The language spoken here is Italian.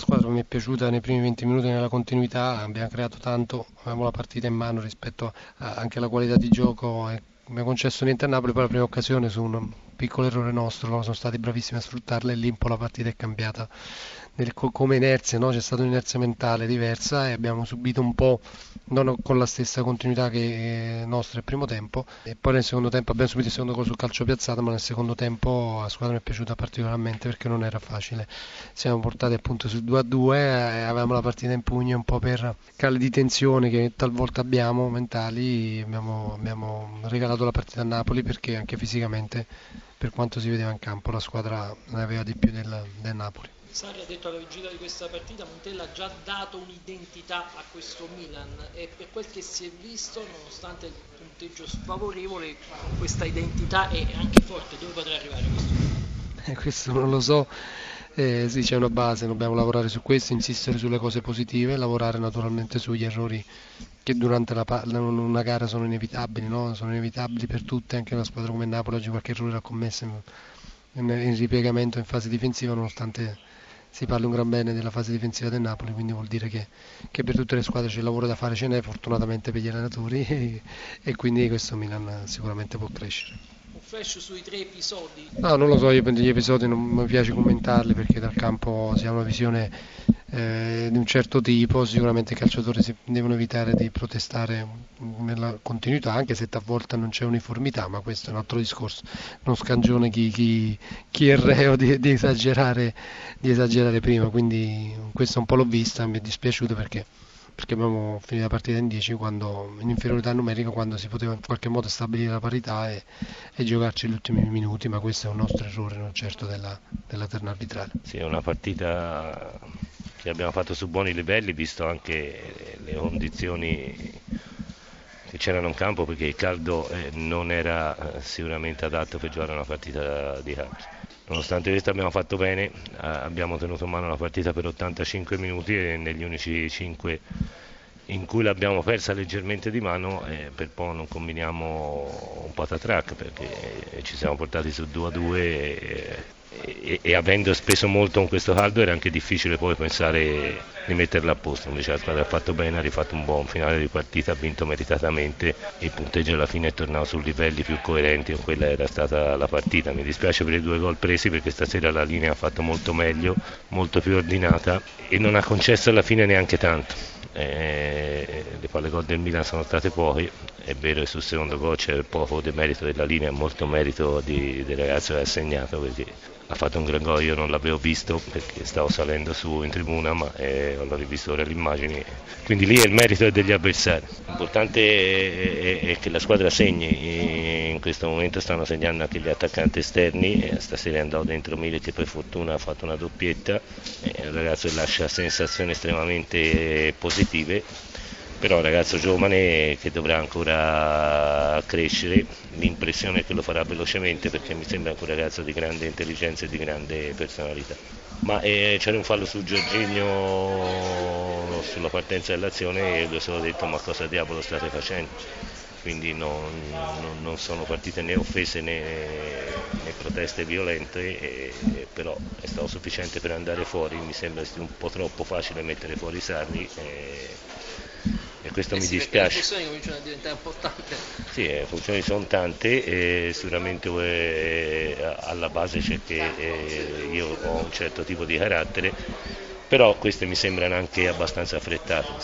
squadra mi è piaciuta nei primi 20 minuti nella continuità, abbiamo creato tanto, avevamo la partita in mano rispetto anche alla qualità di gioco e abbiamo concesso niente a Napoli, poi la prima occasione su un piccolo errore nostro, loro sono stati bravissimi a sfruttarla e lì un po' la partita è cambiata. Come inerzia, no? c'è stata un'inerzia mentale diversa e abbiamo subito un po' non con la stessa continuità che nostra il primo tempo. E poi nel secondo tempo abbiamo subito il secondo gol sul calcio piazzato ma nel secondo tempo la squadra mi è piaciuta particolarmente perché non era facile. Siamo portati appunto sul 2-2 e avevamo la partita in pugno un po' per cali di tensione che talvolta abbiamo mentali abbiamo, abbiamo regalato la partita a Napoli perché anche fisicamente per quanto si vedeva in campo la squadra ne aveva di più del, del Napoli. Sarri ha detto alla vigilia di questa partita Montella ha già dato un'identità a questo Milan e per quel che si è visto nonostante il punteggio sfavorevole questa identità è anche forte. Dove potrà arrivare questo? Eh, questo non lo so eh, sì c'è una base dobbiamo lavorare su questo insistere sulle cose positive lavorare naturalmente sugli errori che durante la, una gara sono inevitabili no? sono inevitabili per tutte anche una squadra come Napoli oggi qualche errore l'ha commesso in, in ripiegamento in fase difensiva nonostante si parla un gran bene della fase difensiva del Napoli, quindi vuol dire che, che per tutte le squadre c'è lavoro da fare, ce n'è fortunatamente per gli allenatori e, e quindi questo Milan sicuramente può crescere. Un flash sui tre episodi? No, non lo so, io gli episodi non mi piace commentarli perché dal campo si ha una visione eh, di un certo tipo, sicuramente i calciatori devono evitare di protestare nella continuità, anche se talvolta non c'è uniformità, ma questo è un altro discorso, non scangione chi, chi, chi è reo di, di, esagerare, di esagerare prima, quindi questo un po' l'ho vista, mi è dispiaciuto perché perché abbiamo finito la partita in 10 quando, in inferiorità numerica quando si poteva in qualche modo stabilire la parità e, e giocarci gli ultimi minuti, ma questo è un nostro errore, non certo della, della terna arbitrale. Sì, è una partita che abbiamo fatto su buoni livelli, visto anche le condizioni c'erano in campo, perché il caldo eh, non era eh, sicuramente adatto per giocare una partita di calcio. Nonostante questo abbiamo fatto bene, eh, abbiamo tenuto in mano la partita per 85 minuti e negli unici 5 in cui l'abbiamo persa leggermente di mano eh, per poi non combiniamo un patatrack perché ci siamo portati su 2 a 2 e, e, e, avendo speso molto con questo caldo era anche difficile poi pensare di metterla a posto, invece la squadra ha fatto bene, ha rifatto un buon finale di partita, ha vinto meritatamente e il punteggio alla fine è tornato su livelli più coerenti con quella era stata la partita. Mi dispiace per i due gol presi perché stasera la linea ha fatto molto meglio, molto più ordinata e non ha concesso alla fine neanche tanto. Eh, le palle gol del Milan sono state poche, è vero che sul secondo gol c'è poco di merito della linea, molto merito di, del ragazzo che ha segnato perché ha fatto un gran gol, io non l'avevo visto perché stavo salendo su in tribuna ma eh, l'ho rivisto ora le immagini, quindi lì è il merito degli avversari. L'importante è, è, è che la squadra segni, in questo momento stanno segnando anche gli attaccanti esterni, stasera è andato dentro Milik che per fortuna ha fatto una doppietta, è un ragazzo che lascia sensazioni estremamente positive però un ragazzo giovane che dovrà ancora crescere, l'impressione è che lo farà velocemente perché mi sembra anche un ragazzo di grande intelligenza e di grande personalità. Ma eh, c'era un fallo su Giorginio sulla partenza dell'azione e gli ho solo detto ma cosa diavolo state facendo? Quindi non, non, non sono partite né offese né, né proteste violente, e, però è stato sufficiente per andare fuori, mi sembra un po' troppo facile mettere fuori Sarri. E, e questo eh mi sì, dispiace. Le funzioni cominciano a diventare importanti. Sì, le funzioni sono tante e sicuramente eh, alla base c'è che eh, io ho un certo tipo di carattere, però queste mi sembrano anche abbastanza affrettate.